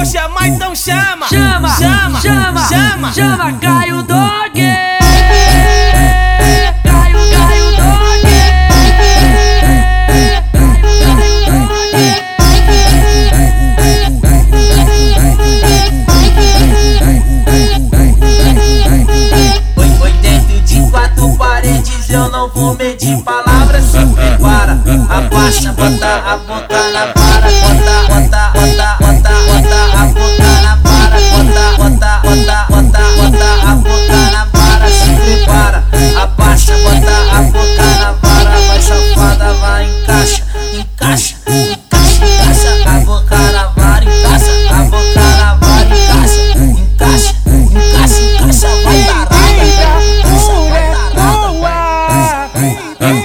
vou chamar, então chama. Chama, chama, chama, chama, chama Caio Dog. Caio, Caio Dog. Foi, foi dentro de quatro paredes, eu não vou medir palavras. Se prepara, abaixa, bota a boca na vara,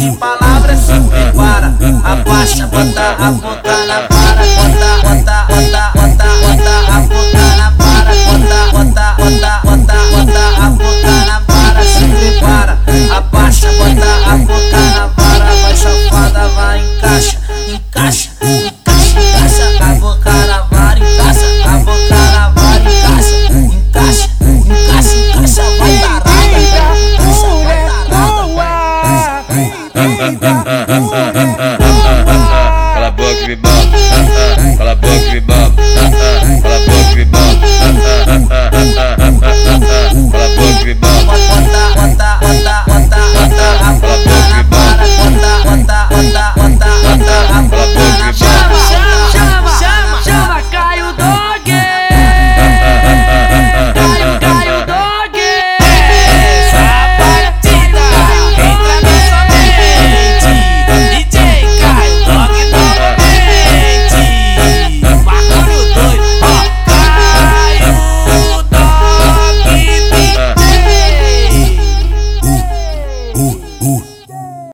de palavras, é para, é abaixa, bota a conta. Yeah.